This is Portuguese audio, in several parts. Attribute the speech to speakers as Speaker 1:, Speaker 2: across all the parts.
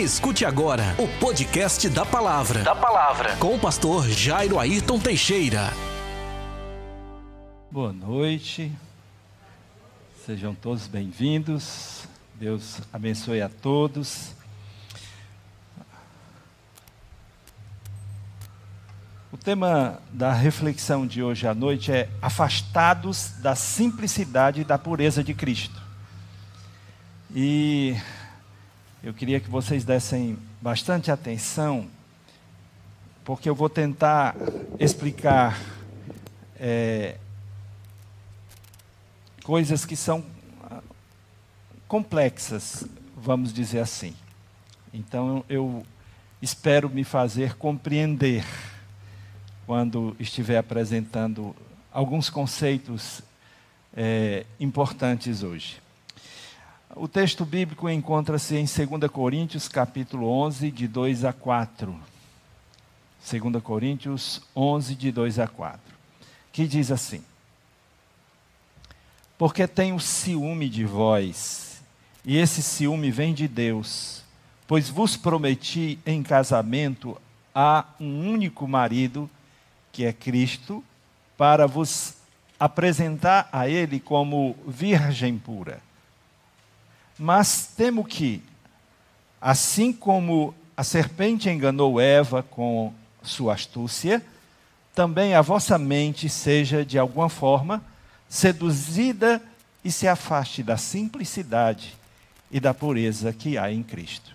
Speaker 1: Escute agora o podcast da Palavra. Da Palavra. Com o pastor Jairo Ayrton Teixeira.
Speaker 2: Boa noite. Sejam todos bem-vindos. Deus abençoe a todos. O tema da reflexão de hoje à noite é Afastados da simplicidade e da pureza de Cristo. E eu queria que vocês dessem bastante atenção, porque eu vou tentar explicar é, coisas que são ah, complexas, vamos dizer assim. Então eu espero me fazer compreender quando estiver apresentando alguns conceitos é, importantes hoje. O texto bíblico encontra-se em 2 Coríntios, capítulo 11, de 2 a 4. 2 Coríntios 11, de 2 a 4. Que diz assim: Porque tenho ciúme de vós, e esse ciúme vem de Deus, pois vos prometi em casamento a um único marido, que é Cristo, para vos apresentar a Ele como virgem pura. Mas temo que, assim como a serpente enganou Eva com sua astúcia, também a vossa mente seja, de alguma forma, seduzida e se afaste da simplicidade e da pureza que há em Cristo.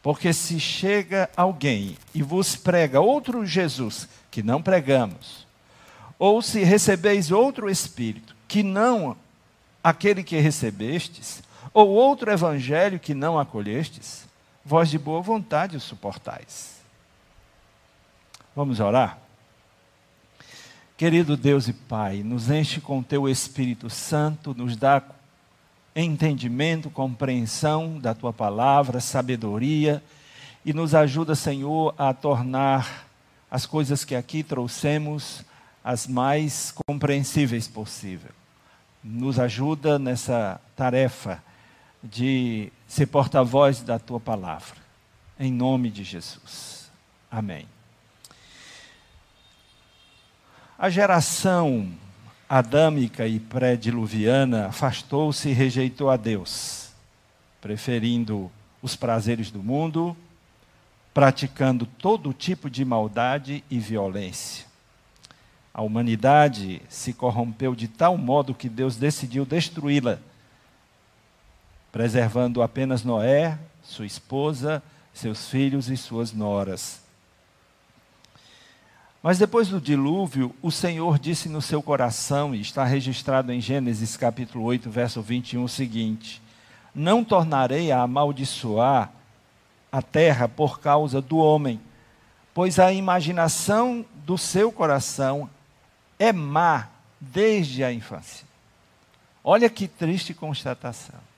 Speaker 2: Porque se chega alguém e vos prega outro Jesus que não pregamos, ou se recebeis outro Espírito que não aquele que recebestes, ou outro evangelho que não acolhestes, vós de boa vontade o suportais. Vamos orar? Querido Deus e Pai, nos enche com teu Espírito Santo, nos dá entendimento, compreensão da tua palavra, sabedoria, e nos ajuda, Senhor, a tornar as coisas que aqui trouxemos as mais compreensíveis possível. Nos ajuda nessa tarefa de ser porta-voz da tua palavra. Em nome de Jesus. Amém. A geração adâmica e pré-diluviana afastou-se e rejeitou a Deus, preferindo os prazeres do mundo, praticando todo tipo de maldade e violência. A humanidade se corrompeu de tal modo que Deus decidiu destruí-la preservando apenas Noé, sua esposa, seus filhos e suas noras. Mas depois do dilúvio, o Senhor disse no seu coração, e está registrado em Gênesis capítulo 8, verso 21, o seguinte: Não tornarei a amaldiçoar a terra por causa do homem, pois a imaginação do seu coração é má desde a infância. Olha que triste constatação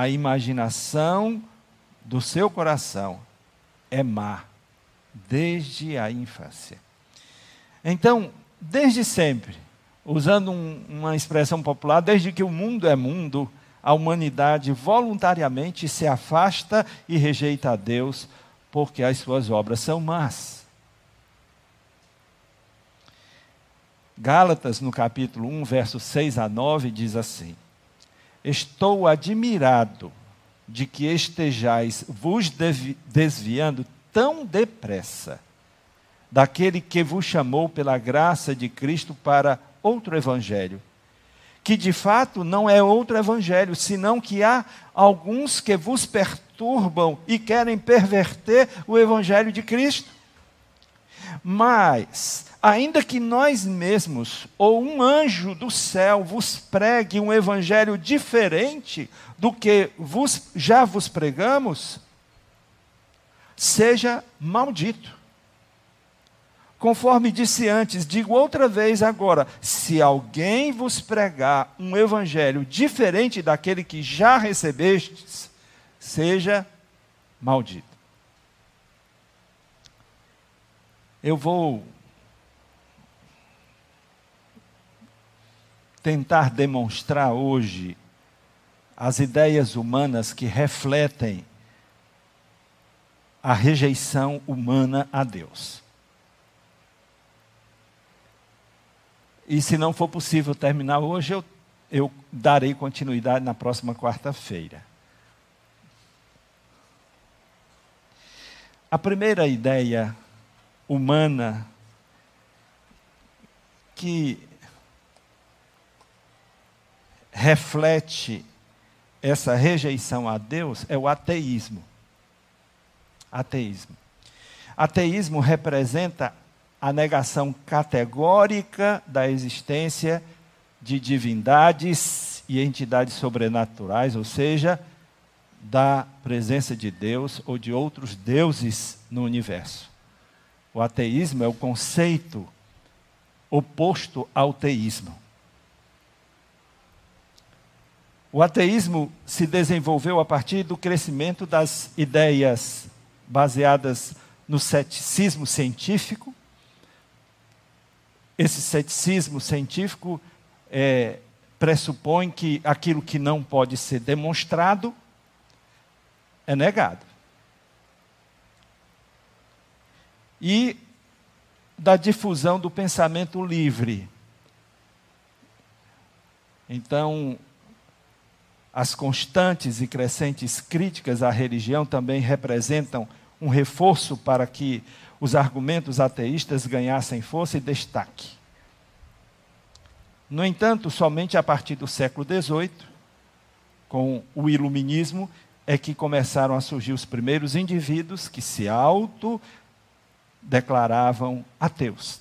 Speaker 2: a imaginação do seu coração é má, desde a infância. Então, desde sempre, usando um, uma expressão popular, desde que o mundo é mundo, a humanidade voluntariamente se afasta e rejeita a Deus, porque as suas obras são más. Gálatas, no capítulo 1, versos 6 a 9, diz assim: Estou admirado de que estejais vos desviando tão depressa daquele que vos chamou pela graça de Cristo para outro evangelho, que de fato não é outro evangelho, senão que há alguns que vos perturbam e querem perverter o evangelho de Cristo. Mas ainda que nós mesmos ou um anjo do céu vos pregue um evangelho diferente do que vos, já vos pregamos, seja maldito. Conforme disse antes, digo outra vez agora: se alguém vos pregar um evangelho diferente daquele que já recebestes, seja maldito. Eu vou tentar demonstrar hoje as ideias humanas que refletem a rejeição humana a Deus. E se não for possível terminar hoje, eu, eu darei continuidade na próxima quarta-feira. A primeira ideia humana que reflete essa rejeição a Deus é o ateísmo. Ateísmo. Ateísmo representa a negação categórica da existência de divindades e entidades sobrenaturais, ou seja, da presença de Deus ou de outros deuses no universo. O ateísmo é o conceito oposto ao teísmo. O ateísmo se desenvolveu a partir do crescimento das ideias baseadas no ceticismo científico. Esse ceticismo científico é, pressupõe que aquilo que não pode ser demonstrado é negado. E da difusão do pensamento livre. Então, as constantes e crescentes críticas à religião também representam um reforço para que os argumentos ateístas ganhassem força e destaque. No entanto, somente a partir do século XVIII, com o iluminismo, é que começaram a surgir os primeiros indivíduos que se autodeclaravam ateus.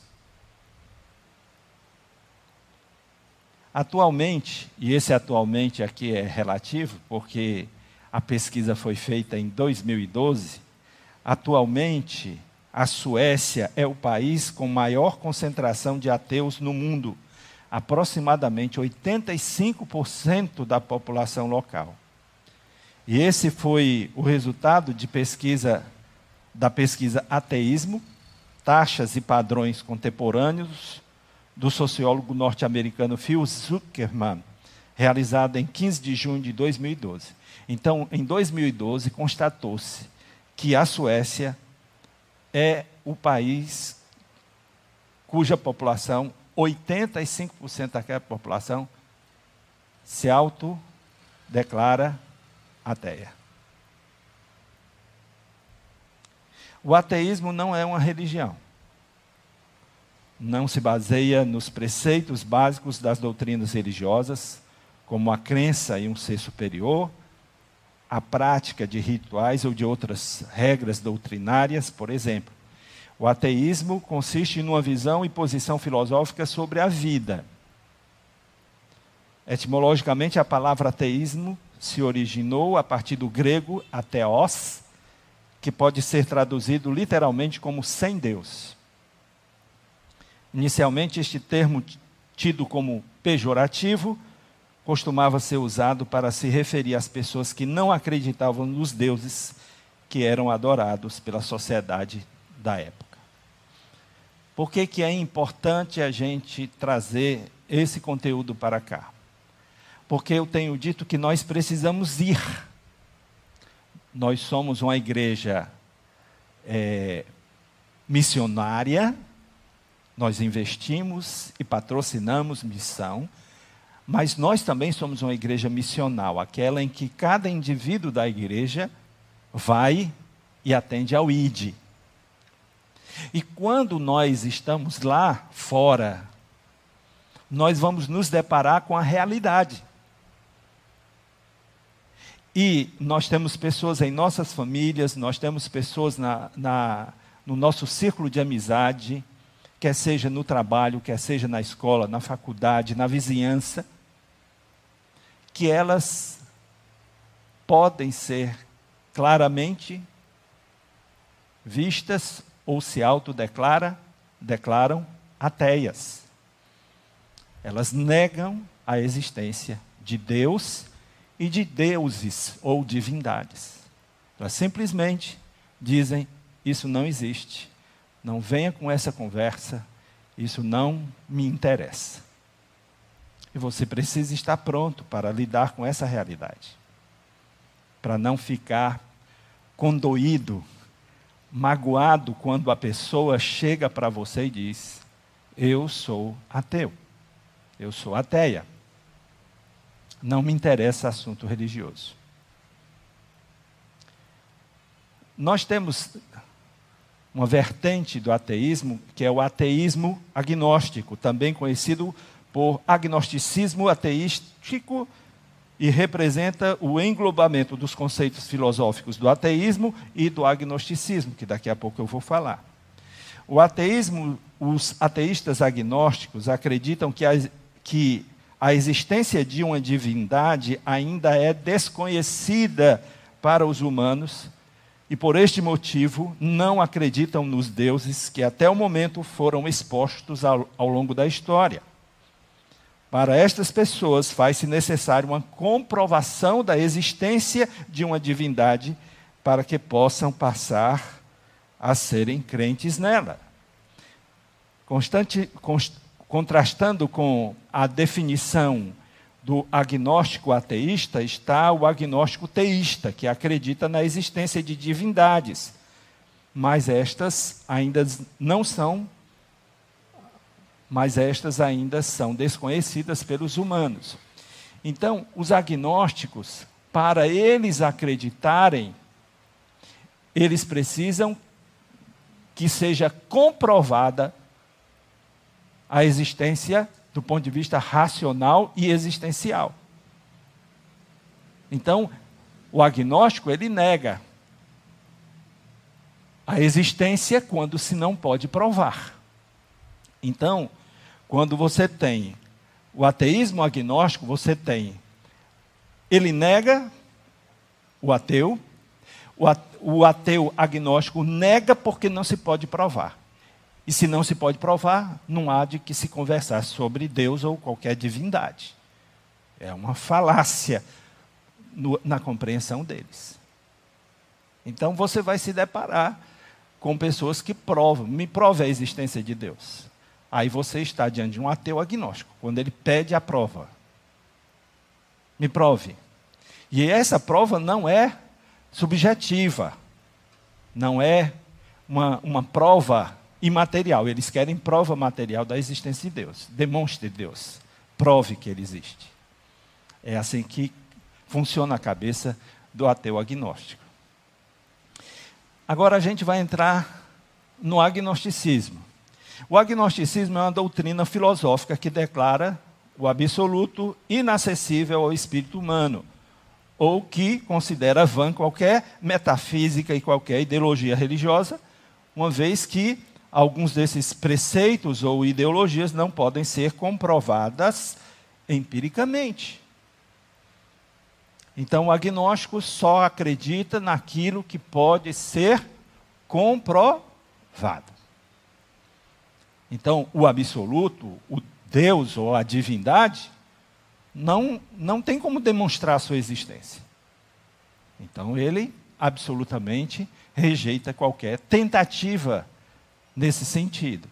Speaker 2: Atualmente, e esse atualmente aqui é relativo, porque a pesquisa foi feita em 2012, atualmente a Suécia é o país com maior concentração de ateus no mundo, aproximadamente 85% da população local. E esse foi o resultado de pesquisa da pesquisa Ateísmo, Taxas e Padrões Contemporâneos, do sociólogo norte-americano Phil Zuckerman, realizada em 15 de junho de 2012. Então, em 2012, constatou-se que a Suécia é o país cuja população, 85% daquela população, se autodeclara ateia. O ateísmo não é uma religião. Não se baseia nos preceitos básicos das doutrinas religiosas, como a crença em um ser superior, a prática de rituais ou de outras regras doutrinárias, por exemplo. O ateísmo consiste numa visão e posição filosófica sobre a vida. Etimologicamente, a palavra ateísmo se originou a partir do grego ateos, que pode ser traduzido literalmente como sem Deus. Inicialmente, este termo, tido como pejorativo, costumava ser usado para se referir às pessoas que não acreditavam nos deuses que eram adorados pela sociedade da época. Por que, que é importante a gente trazer esse conteúdo para cá? porque eu tenho dito que nós precisamos ir. Nós somos uma igreja é, missionária, nós investimos e patrocinamos missão, mas nós também somos uma igreja missional, aquela em que cada indivíduo da igreja vai e atende ao ID. E quando nós estamos lá fora, nós vamos nos deparar com a realidade. E nós temos pessoas em nossas famílias, nós temos pessoas na, na, no nosso círculo de amizade, quer seja no trabalho, quer seja na escola, na faculdade, na vizinhança, que elas podem ser claramente vistas ou se autodeclaram declaram ateias. Elas negam a existência de Deus e de deuses ou divindades. Elas simplesmente dizem: Isso não existe. Não venha com essa conversa. Isso não me interessa. E você precisa estar pronto para lidar com essa realidade. Para não ficar condoído magoado quando a pessoa chega para você e diz: Eu sou ateu, eu sou ateia. Não me interessa assunto religioso. Nós temos uma vertente do ateísmo, que é o ateísmo agnóstico, também conhecido por agnosticismo ateístico, e representa o englobamento dos conceitos filosóficos do ateísmo e do agnosticismo, que daqui a pouco eu vou falar. O ateísmo, os ateístas agnósticos acreditam que a, que a existência de uma divindade ainda é desconhecida para os humanos e por este motivo não acreditam nos deuses que até o momento foram expostos ao, ao longo da história. Para estas pessoas faz-se necessário uma comprovação da existência de uma divindade para que possam passar a serem crentes nela. Constante, const, contrastando com a definição do agnóstico ateísta está o agnóstico teísta, que acredita na existência de divindades. Mas estas ainda não são mas estas ainda são desconhecidas pelos humanos. Então, os agnósticos, para eles acreditarem, eles precisam que seja comprovada a existência do ponto de vista racional e existencial. Então, o agnóstico ele nega a existência quando se não pode provar. Então, quando você tem o ateísmo agnóstico, você tem ele nega o ateu, o ateu agnóstico nega porque não se pode provar. E se não se pode provar, não há de que se conversar sobre Deus ou qualquer divindade. É uma falácia no, na compreensão deles. Então você vai se deparar com pessoas que provam, me prove a existência de Deus. Aí você está diante de um ateu agnóstico, quando ele pede a prova. Me prove. E essa prova não é subjetiva, não é uma, uma prova imaterial, eles querem prova material da existência de Deus. Demonstre Deus. Prove que ele existe. É assim que funciona a cabeça do ateu agnóstico. Agora a gente vai entrar no agnosticismo. O agnosticismo é uma doutrina filosófica que declara o absoluto inacessível ao espírito humano, ou que considera vã qualquer metafísica e qualquer ideologia religiosa, uma vez que alguns desses preceitos ou ideologias não podem ser comprovadas empiricamente. Então, o agnóstico só acredita naquilo que pode ser comprovado. Então, o absoluto, o Deus ou a divindade, não, não tem como demonstrar a sua existência. Então, ele absolutamente rejeita qualquer tentativa nesse sentido.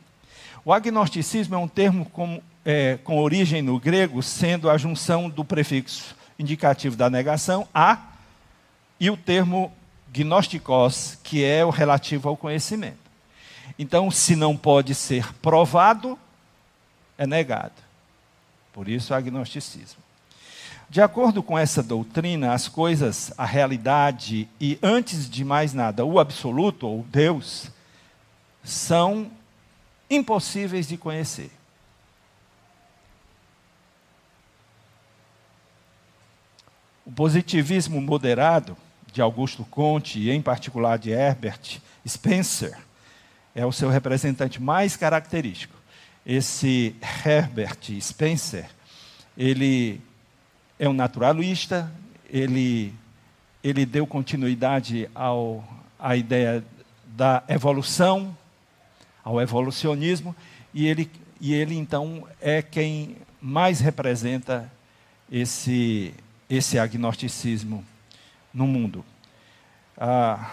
Speaker 2: O agnosticismo é um termo com, é, com origem no grego, sendo a junção do prefixo indicativo da negação, a, e o termo gnostikos, que é o relativo ao conhecimento. Então, se não pode ser provado, é negado. Por isso, o agnosticismo. De acordo com essa doutrina, as coisas, a realidade e, antes de mais nada, o absoluto, ou Deus, são impossíveis de conhecer. O positivismo moderado de Augusto Conte e em particular de Herbert Spencer é o seu representante mais característico. Esse Herbert Spencer, ele é um naturalista, ele ele deu continuidade ao, à ideia da evolução ao evolucionismo, e ele, e ele então é quem mais representa esse, esse agnosticismo no mundo. Ah,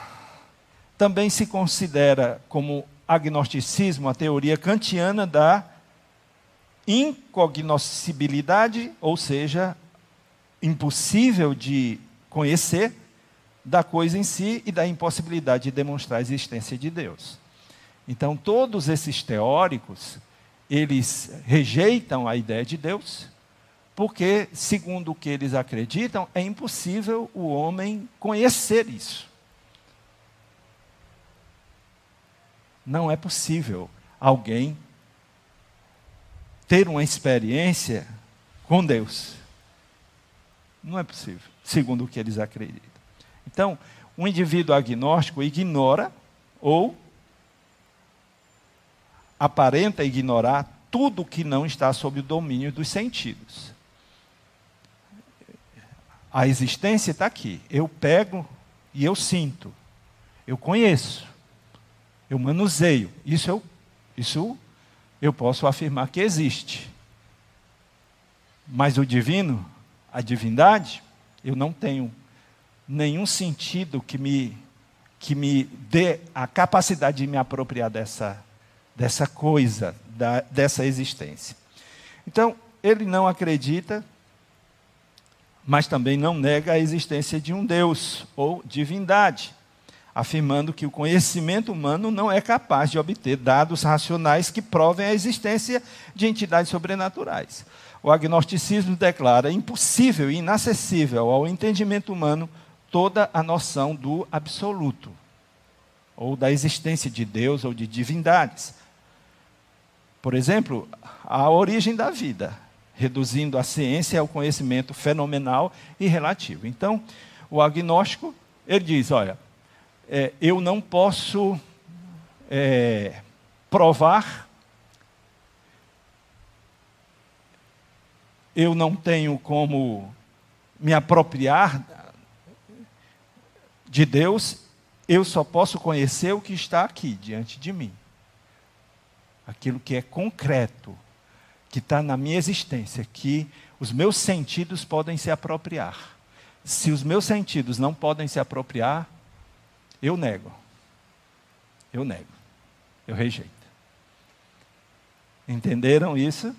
Speaker 2: também se considera como agnosticismo a teoria kantiana da incognoscibilidade, ou seja, impossível de conhecer, da coisa em si e da impossibilidade de demonstrar a existência de Deus. Então, todos esses teóricos, eles rejeitam a ideia de Deus, porque, segundo o que eles acreditam, é impossível o homem conhecer isso. Não é possível alguém ter uma experiência com Deus. Não é possível, segundo o que eles acreditam. Então, um indivíduo agnóstico ignora ou aparenta ignorar tudo que não está sob o domínio dos sentidos. A existência está aqui. Eu pego e eu sinto. Eu conheço. Eu manuseio. Isso eu, isso eu posso afirmar que existe. Mas o divino, a divindade, eu não tenho nenhum sentido que me, que me dê a capacidade de me apropriar dessa, dessa coisa, da, dessa existência. Então, ele não acredita, mas também não nega a existência de um Deus ou divindade, afirmando que o conhecimento humano não é capaz de obter dados racionais que provem a existência de entidades sobrenaturais. O agnosticismo declara impossível e inacessível ao entendimento humano toda a noção do absoluto, ou da existência de Deus ou de divindades. Por exemplo, a origem da vida, reduzindo a ciência ao conhecimento fenomenal e relativo. Então, o agnóstico, ele diz: olha, é, eu não posso é, provar, eu não tenho como me apropriar de Deus, eu só posso conhecer o que está aqui diante de mim. Aquilo que é concreto, que está na minha existência, que os meus sentidos podem se apropriar. Se os meus sentidos não podem se apropriar, eu nego. Eu nego. Eu rejeito. Entenderam isso?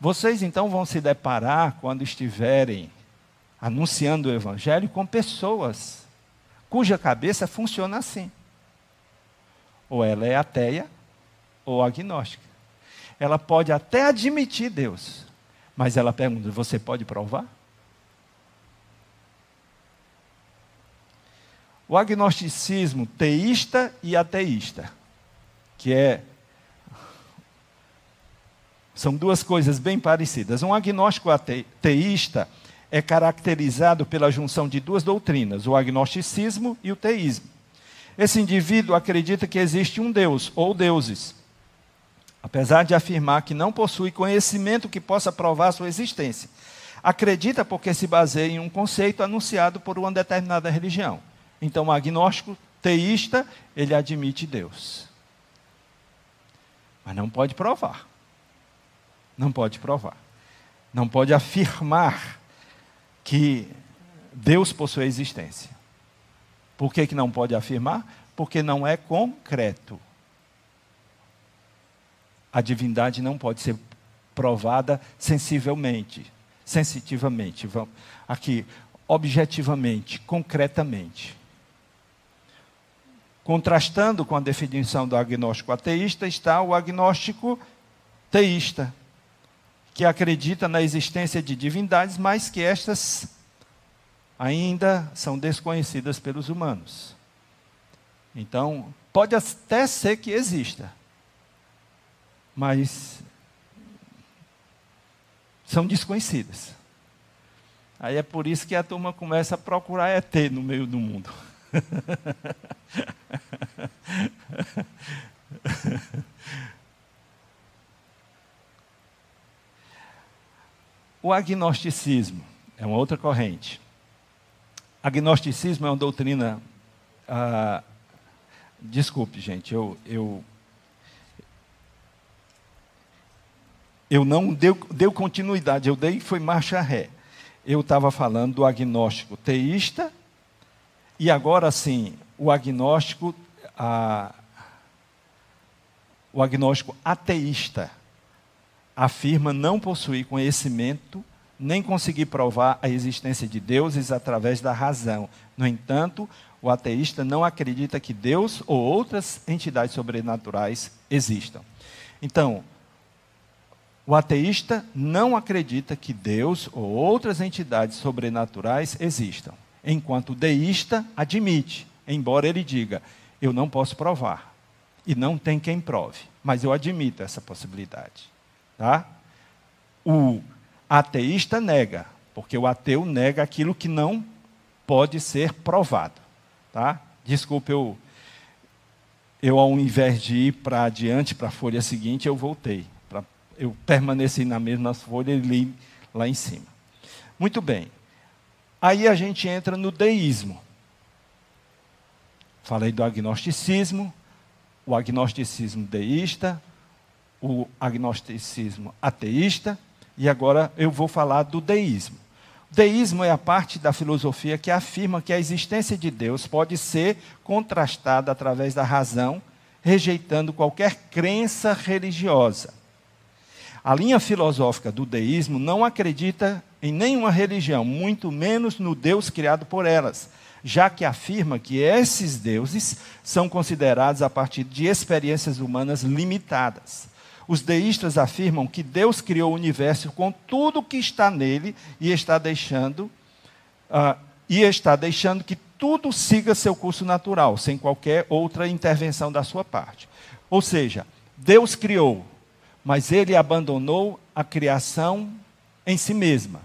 Speaker 2: Vocês então vão se deparar quando estiverem anunciando o Evangelho com pessoas cuja cabeça funciona assim. Ou ela é ateia ou agnóstica. Ela pode até admitir Deus, mas ela pergunta: você pode provar? O agnosticismo teísta e ateísta, que é são duas coisas bem parecidas. Um agnóstico ateísta é caracterizado pela junção de duas doutrinas, o agnosticismo e o teísmo. Esse indivíduo acredita que existe um Deus ou deuses, apesar de afirmar que não possui conhecimento que possa provar sua existência. Acredita porque se baseia em um conceito anunciado por uma determinada religião. Então, o agnóstico teísta, ele admite Deus. Mas não pode provar. Não pode provar. Não pode afirmar que Deus possui existência. Por que, que não pode afirmar? Porque não é concreto. A divindade não pode ser provada sensivelmente, sensitivamente, aqui, objetivamente, concretamente. Contrastando com a definição do agnóstico ateísta está o agnóstico teísta, que acredita na existência de divindades, mas que estas ainda são desconhecidas pelos humanos. Então, pode até ser que exista, mas são desconhecidas. Aí é por isso que a turma começa a procurar ET no meio do mundo. O agnosticismo é uma outra corrente. Agnosticismo é uma doutrina. Ah, desculpe, gente, eu, eu, eu não deu, deu continuidade, eu dei foi marcha ré. Eu estava falando do agnóstico teísta, e agora sim, o agnóstico, ah, o agnóstico ateísta afirma não possuir conhecimento nem conseguir provar a existência de deuses através da razão. No entanto, o ateísta não acredita que Deus ou outras entidades sobrenaturais existam. Então, o ateísta não acredita que Deus ou outras entidades sobrenaturais existam, enquanto o deísta admite, embora ele diga: eu não posso provar e não tem quem prove, mas eu admito essa possibilidade, tá? O ateísta nega, porque o ateu nega aquilo que não pode ser provado. Tá? Desculpe, eu, eu ao invés de ir para adiante, para a folha seguinte, eu voltei. Eu permaneci na mesma folha e li lá em cima. Muito bem. Aí a gente entra no deísmo. Falei do agnosticismo, o agnosticismo deísta, o agnosticismo ateísta, e agora eu vou falar do deísmo. Deísmo é a parte da filosofia que afirma que a existência de Deus pode ser contrastada através da razão, rejeitando qualquer crença religiosa. A linha filosófica do deísmo não acredita em nenhuma religião, muito menos no Deus criado por elas, já que afirma que esses deuses são considerados a partir de experiências humanas limitadas. Os deístas afirmam que Deus criou o universo com tudo que está nele e está deixando uh, e está deixando que tudo siga seu curso natural, sem qualquer outra intervenção da sua parte. Ou seja, Deus criou, mas ele abandonou a criação em si mesma.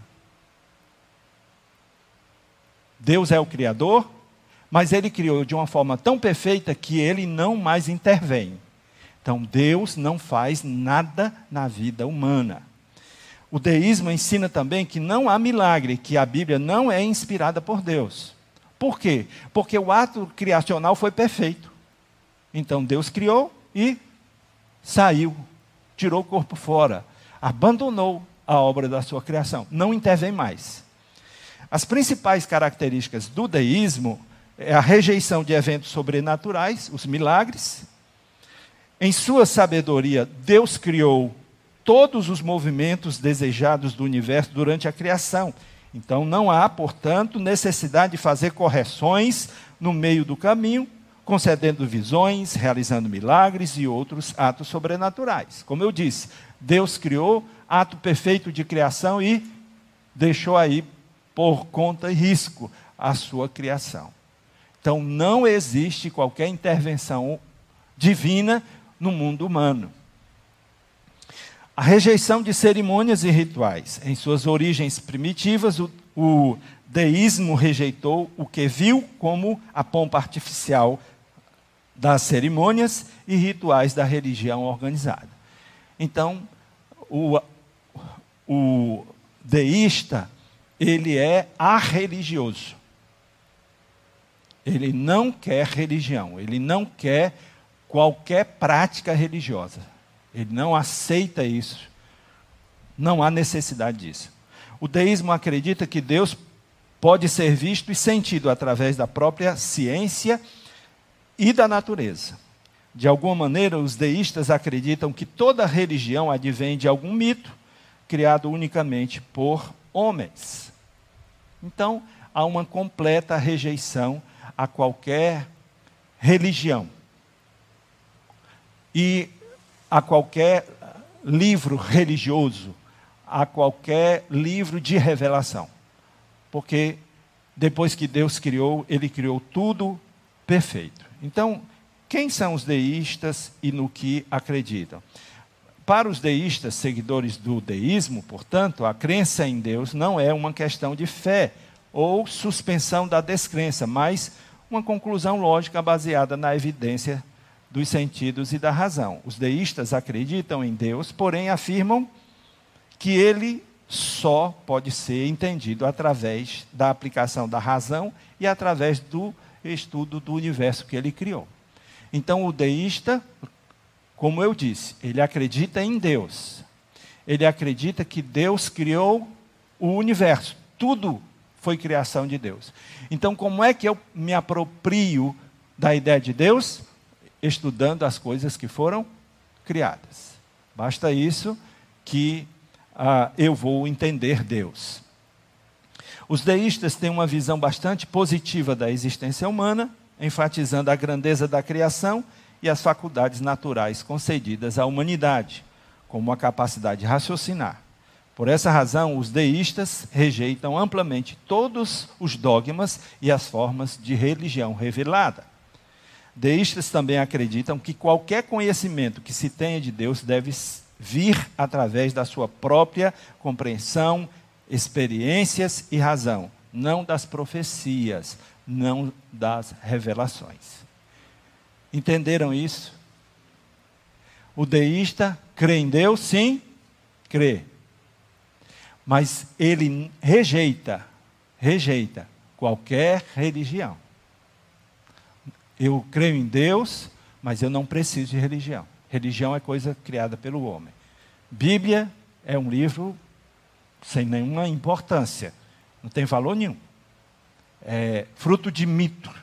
Speaker 2: Deus é o criador, mas ele criou de uma forma tão perfeita que ele não mais intervém. Então, Deus não faz nada na vida humana. O deísmo ensina também que não há milagre, que a Bíblia não é inspirada por Deus. Por quê? Porque o ato criacional foi perfeito. Então, Deus criou e saiu, tirou o corpo fora, abandonou a obra da sua criação, não intervém mais. As principais características do deísmo é a rejeição de eventos sobrenaturais, os milagres, em sua sabedoria, Deus criou todos os movimentos desejados do universo durante a criação. Então não há, portanto, necessidade de fazer correções no meio do caminho, concedendo visões, realizando milagres e outros atos sobrenaturais. Como eu disse, Deus criou ato perfeito de criação e deixou aí por conta e risco a sua criação. Então não existe qualquer intervenção divina no mundo humano. A rejeição de cerimônias e rituais. Em suas origens primitivas, o, o deísmo rejeitou o que viu como a pompa artificial das cerimônias e rituais da religião organizada. Então, o, o deísta, ele é arreligioso. Ele não quer religião, ele não quer qualquer prática religiosa. Ele não aceita isso. Não há necessidade disso. O deísmo acredita que Deus pode ser visto e sentido através da própria ciência e da natureza. De alguma maneira, os deístas acreditam que toda religião advém de algum mito criado unicamente por homens. Então, há uma completa rejeição a qualquer religião e a qualquer livro religioso, a qualquer livro de revelação. Porque depois que Deus criou, ele criou tudo perfeito. Então, quem são os deístas e no que acreditam? Para os deístas, seguidores do deísmo, portanto, a crença em Deus não é uma questão de fé ou suspensão da descrença, mas uma conclusão lógica baseada na evidência dos sentidos e da razão. Os deístas acreditam em Deus, porém afirmam que ele só pode ser entendido através da aplicação da razão e através do estudo do universo que ele criou. Então, o deísta, como eu disse, ele acredita em Deus. Ele acredita que Deus criou o universo. Tudo foi criação de Deus. Então, como é que eu me aproprio da ideia de Deus? estudando as coisas que foram criadas. Basta isso que ah, eu vou entender Deus. Os deístas têm uma visão bastante positiva da existência humana, enfatizando a grandeza da criação e as faculdades naturais concedidas à humanidade, como a capacidade de raciocinar. Por essa razão, os deístas rejeitam amplamente todos os dogmas e as formas de religião revelada. Deístas também acreditam que qualquer conhecimento que se tenha de Deus deve vir através da sua própria compreensão, experiências e razão, não das profecias, não das revelações. Entenderam isso? O deísta crê em Deus? Sim, crê mas ele rejeita, rejeita qualquer religião. Eu creio em Deus, mas eu não preciso de religião. Religião é coisa criada pelo homem. Bíblia é um livro sem nenhuma importância, não tem valor nenhum. É fruto de mito,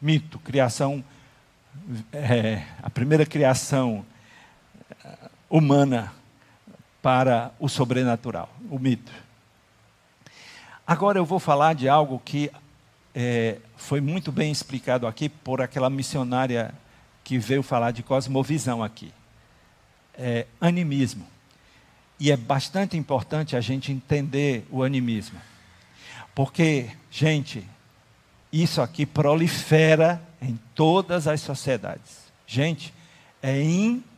Speaker 2: mito, criação, é, a primeira criação humana para o sobrenatural, o mito. Agora eu vou falar de algo que é, foi muito bem explicado aqui por aquela missionária que veio falar de cosmovisão aqui. É, animismo. E é bastante importante a gente entender o animismo. Porque, gente, isso aqui prolifera em todas as sociedades. Gente, é impossível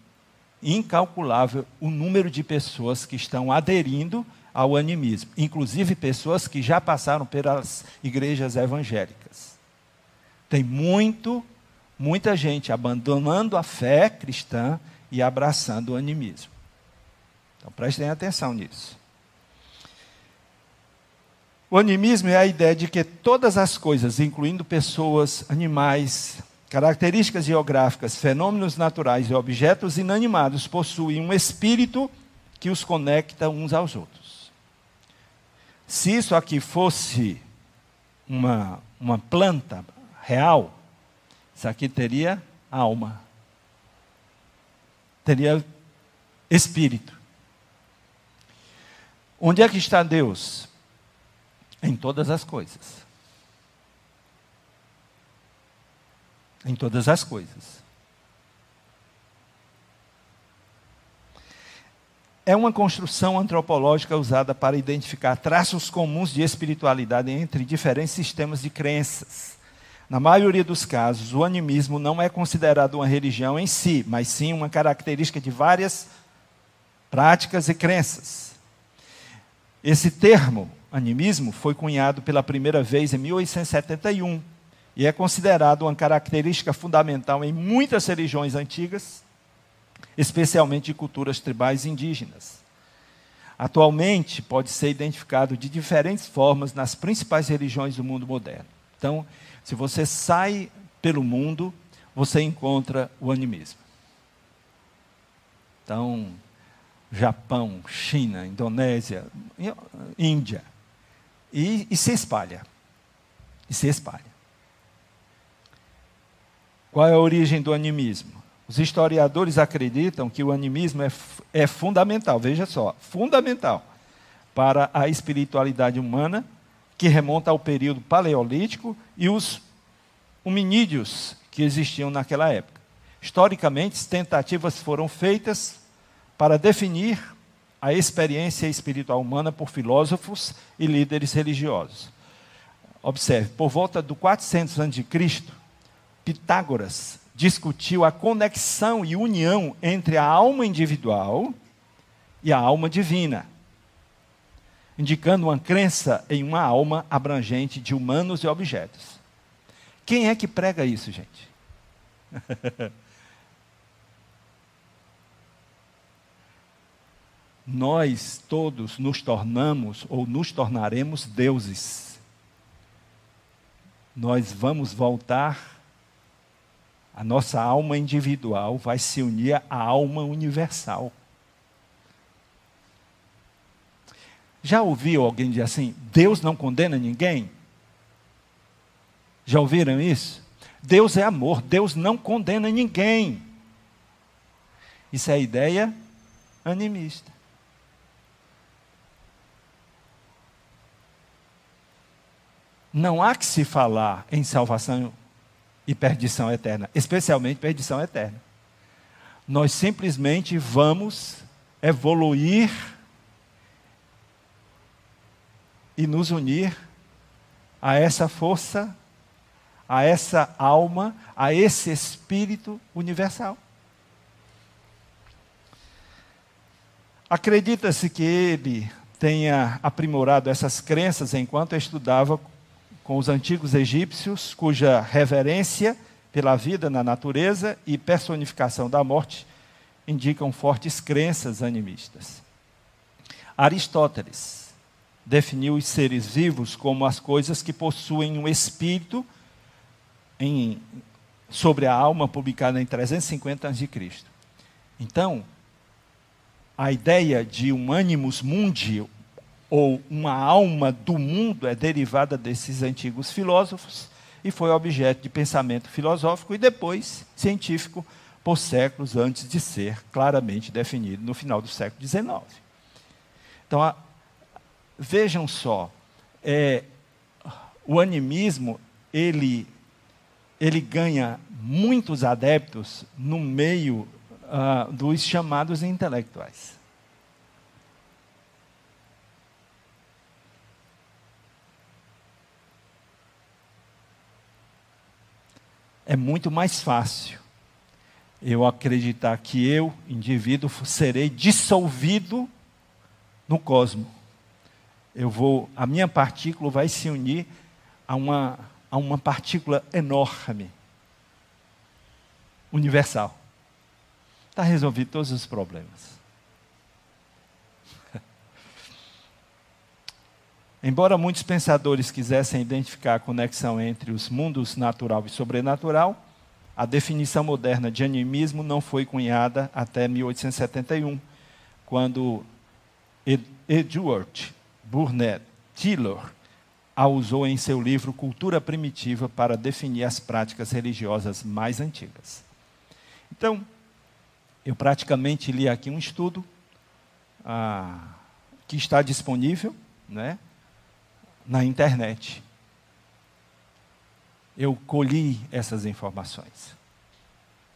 Speaker 2: incalculável o número de pessoas que estão aderindo ao animismo, inclusive pessoas que já passaram pelas igrejas evangélicas. Tem muito, muita gente abandonando a fé cristã e abraçando o animismo. Então prestem atenção nisso. O animismo é a ideia de que todas as coisas, incluindo pessoas, animais, Características geográficas, fenômenos naturais e objetos inanimados possuem um espírito que os conecta uns aos outros. Se isso aqui fosse uma, uma planta real, isso aqui teria alma, teria espírito. Onde é que está Deus? Em todas as coisas. em todas as coisas. É uma construção antropológica usada para identificar traços comuns de espiritualidade entre diferentes sistemas de crenças. Na maioria dos casos, o animismo não é considerado uma religião em si, mas sim uma característica de várias práticas e crenças. Esse termo, animismo, foi cunhado pela primeira vez em 1871 e é considerado uma característica fundamental em muitas religiões antigas, especialmente de culturas tribais indígenas. Atualmente, pode ser identificado de diferentes formas nas principais religiões do mundo moderno. Então, se você sai pelo mundo, você encontra o animismo. Então, Japão, China, Indonésia, Índia. E, e se espalha. E se espalha. Qual é a origem do animismo? Os historiadores acreditam que o animismo é, é fundamental, veja só, fundamental para a espiritualidade humana, que remonta ao período paleolítico e os hominídeos que existiam naquela época. Historicamente, tentativas foram feitas para definir a experiência espiritual humana por filósofos e líderes religiosos. Observe, por volta do 400 a.C., Pitágoras discutiu a conexão e união entre a alma individual e a alma divina, indicando uma crença em uma alma abrangente de humanos e objetos. Quem é que prega isso, gente? Nós todos nos tornamos ou nos tornaremos deuses. Nós vamos voltar a nossa alma individual vai se unir à alma universal. Já ouviu alguém dizer assim: Deus não condena ninguém? Já ouviram isso? Deus é amor, Deus não condena ninguém. Isso é ideia animista. Não há que se falar em salvação e perdição eterna, especialmente perdição eterna. Nós simplesmente vamos evoluir e nos unir a essa força, a essa alma, a esse espírito universal. Acredita-se que ele tenha aprimorado essas crenças enquanto estudava com os antigos egípcios, cuja reverência pela vida na natureza e personificação da morte indicam fortes crenças animistas. Aristóteles definiu os seres vivos como as coisas que possuem um espírito em, sobre a alma, publicada em 350 a.C. Então, a ideia de um animus mundi, ou uma alma do mundo, é derivada desses antigos filósofos e foi objeto de pensamento filosófico e depois científico por séculos antes de ser claramente definido no final do século XIX. Então, a, vejam só, é, o animismo ele ele ganha muitos adeptos no meio uh, dos chamados intelectuais. É muito mais fácil eu acreditar que eu, indivíduo, serei dissolvido no cosmos. Eu vou, a minha partícula vai se unir a uma, a uma partícula enorme, universal. Está resolvido todos os problemas. Embora muitos pensadores quisessem identificar a conexão entre os mundos natural e sobrenatural, a definição moderna de animismo não foi cunhada até 1871, quando Edward Burnett Taylor a usou em seu livro Cultura Primitiva para definir as práticas religiosas mais antigas. Então, eu praticamente li aqui um estudo ah, que está disponível né, na internet. Eu colhi essas informações,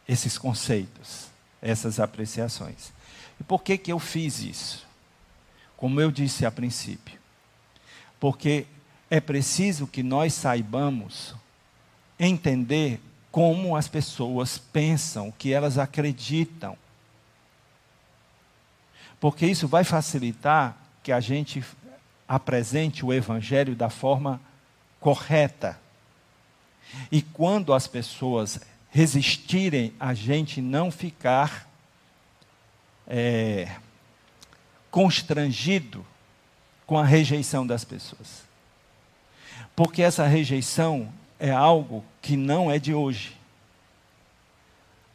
Speaker 2: esses conceitos, essas apreciações. E por que, que eu fiz isso? Como eu disse a princípio. Porque é preciso que nós saibamos entender como as pessoas pensam, o que elas acreditam. Porque isso vai facilitar que a gente apresente o Evangelho da forma correta. E quando as pessoas resistirem, a gente não ficar é, constrangido com a rejeição das pessoas. Porque essa rejeição é algo que não é de hoje.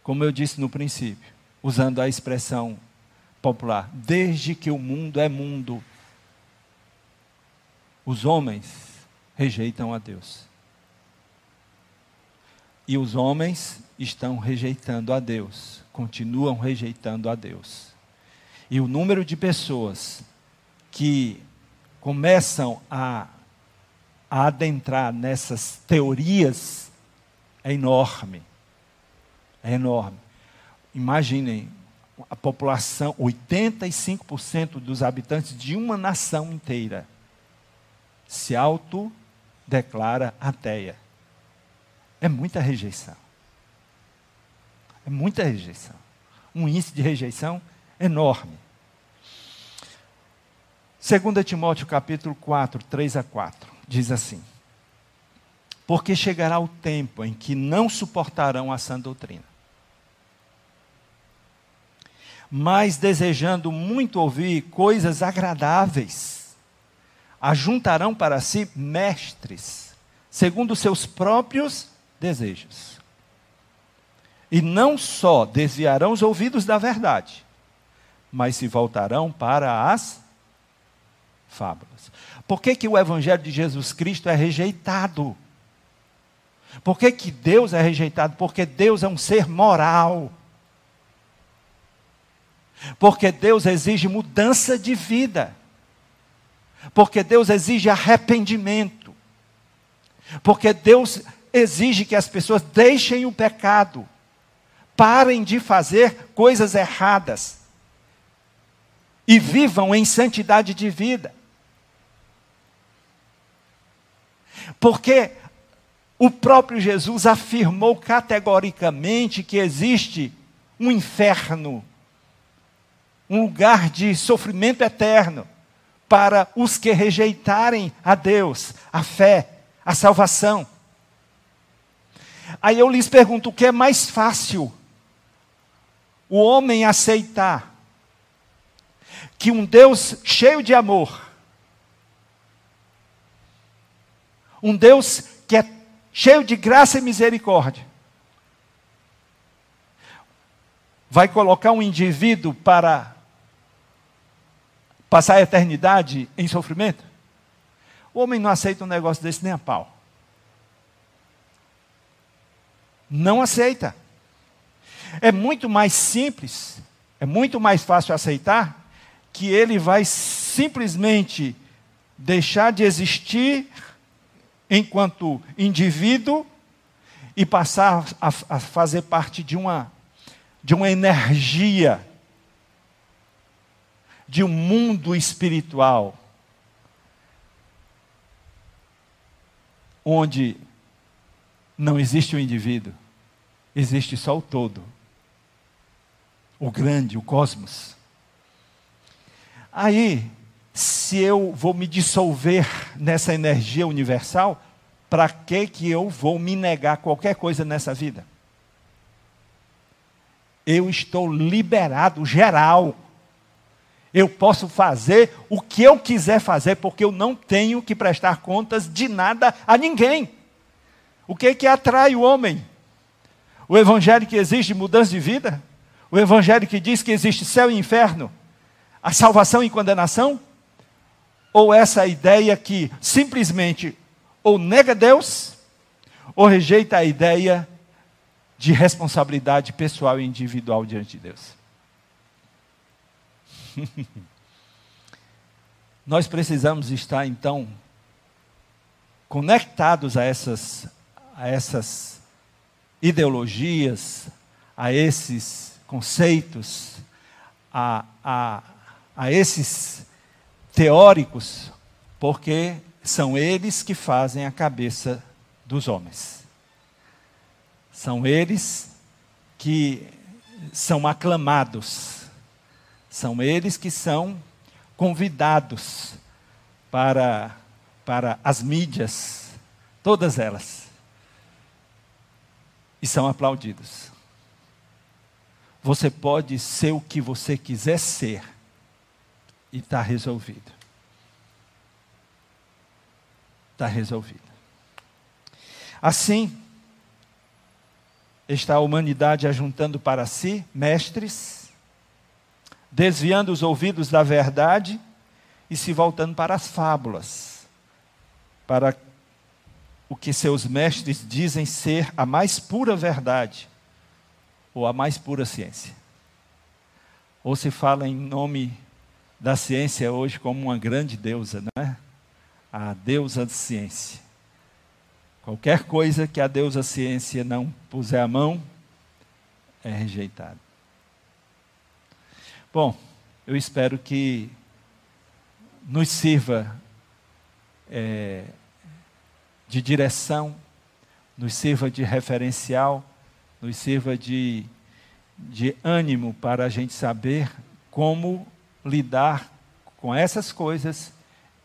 Speaker 2: Como eu disse no princípio, usando a expressão popular, desde que o mundo é mundo, os homens rejeitam a Deus. E os homens estão rejeitando a Deus, continuam rejeitando a Deus. E o número de pessoas que começam a a adentrar nessas teorias é enorme. É enorme. Imaginem, a população, 85% dos habitantes de uma nação inteira se autodeclara ateia. É muita rejeição. É muita rejeição. Um índice de rejeição enorme. 2 Timóteo capítulo 4, 3 a 4 diz assim: Porque chegará o tempo em que não suportarão a sã doutrina, mas desejando muito ouvir coisas agradáveis, ajuntarão para si mestres, segundo seus próprios desejos. E não só desviarão os ouvidos da verdade, mas se voltarão para as fábulas. Por que, que o Evangelho de Jesus Cristo é rejeitado? Por que, que Deus é rejeitado? Porque Deus é um ser moral. Porque Deus exige mudança de vida. Porque Deus exige arrependimento. Porque Deus exige que as pessoas deixem o pecado, parem de fazer coisas erradas e vivam em santidade de vida. Porque o próprio Jesus afirmou categoricamente que existe um inferno, um lugar de sofrimento eterno para os que rejeitarem a Deus, a fé, a salvação. Aí eu lhes pergunto: o que é mais fácil? O homem aceitar que um Deus cheio de amor, um Deus que é cheio de graça e misericórdia, vai colocar um indivíduo para passar a eternidade em sofrimento? O homem não aceita um negócio desse nem a pau. Não aceita. É muito mais simples, é muito mais fácil aceitar que ele vai simplesmente deixar de existir enquanto indivíduo e passar a, a fazer parte de uma, de uma energia, de um mundo espiritual, onde não existe o indivíduo, existe só o todo, o grande, o cosmos. Aí, se eu vou me dissolver nessa energia universal, para que que eu vou me negar qualquer coisa nessa vida? Eu estou liberado geral. Eu posso fazer o que eu quiser fazer, porque eu não tenho que prestar contas de nada a ninguém. O que é que atrai o homem? O evangelho que exige mudança de vida? O evangelho que diz que existe céu e inferno? a salvação e condenação? Ou essa ideia que simplesmente ou nega Deus, ou rejeita a ideia de responsabilidade pessoal e individual diante de Deus? Nós precisamos estar, então, conectados a essas, a essas ideologias, a esses conceitos, a, a, a esses teóricos, porque são eles que fazem a cabeça dos homens. São eles que são aclamados. São eles que são convidados para, para as mídias, todas elas. E são aplaudidos. Você pode ser o que você quiser ser e está resolvido. Está resolvido. Assim, está a humanidade ajuntando para si mestres, desviando os ouvidos da verdade e se voltando para as fábulas, para o que seus mestres dizem ser a mais pura verdade ou a mais pura ciência. Ou se fala em nome da ciência hoje como uma grande deusa, não é? A deusa da ciência. Qualquer coisa que a deusa ciência não puser a mão é rejeitado. Bom, eu espero que nos sirva é, de direção, nos sirva de referencial, nos sirva de, de ânimo para a gente saber como lidar com essas coisas,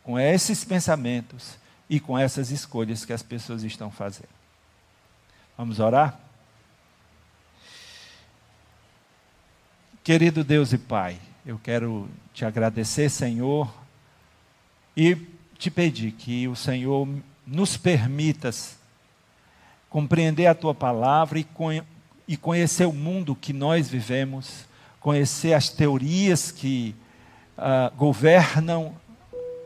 Speaker 2: com esses pensamentos e com essas escolhas que as pessoas estão fazendo. Vamos orar? Querido Deus e Pai, eu quero te agradecer, Senhor, e te pedir que o Senhor nos permita compreender a tua palavra e, conhecer o mundo que nós vivemos, conhecer as teorias que uh, governam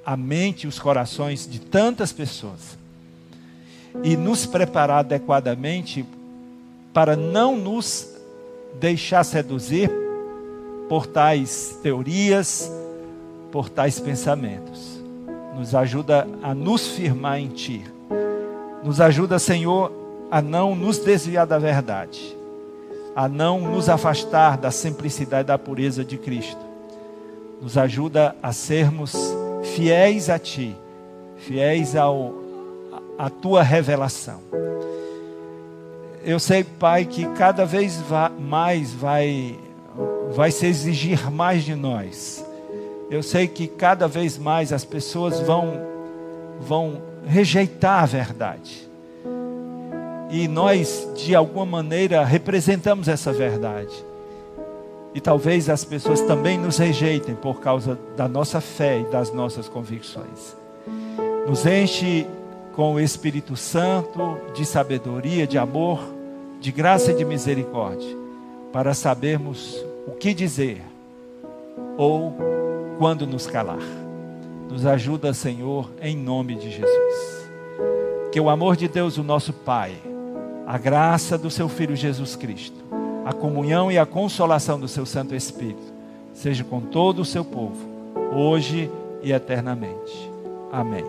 Speaker 2: a mente e os corações de tantas pessoas. E nos preparar adequadamente para não nos deixar seduzir por tais teorias, por tais pensamentos. Nos ajuda a nos firmar em Ti, Nos ajuda, Senhor, a não nos desviar da verdade, a não nos afastar da simplicidade e da pureza de Cristo. Nos ajuda a sermos fiéis a Ti, fiéis ao, à Tua revelação. Eu sei, Pai, que cada vez mais vai, vai se exigir mais de nós. Eu sei que cada vez mais as pessoas vão, vão rejeitar a verdade. E nós, de alguma maneira, representamos essa verdade. E talvez as pessoas também nos rejeitem por causa da nossa fé e das nossas convicções. Nos enche com o Espírito Santo de sabedoria, de amor de graça e de misericórdia, para sabermos o que dizer ou quando nos calar. Nos ajuda, Senhor, em nome de Jesus. Que o amor de Deus, o nosso Pai, a graça do seu Filho Jesus Cristo, a comunhão e a consolação do seu Santo Espírito, seja com todo o seu povo, hoje e eternamente. Amém.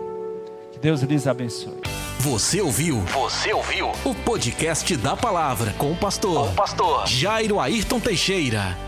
Speaker 2: Que Deus lhes abençoe.
Speaker 1: Você ouviu? Você ouviu? O podcast da palavra com o pastor, com o pastor Jairo Ayrton Teixeira.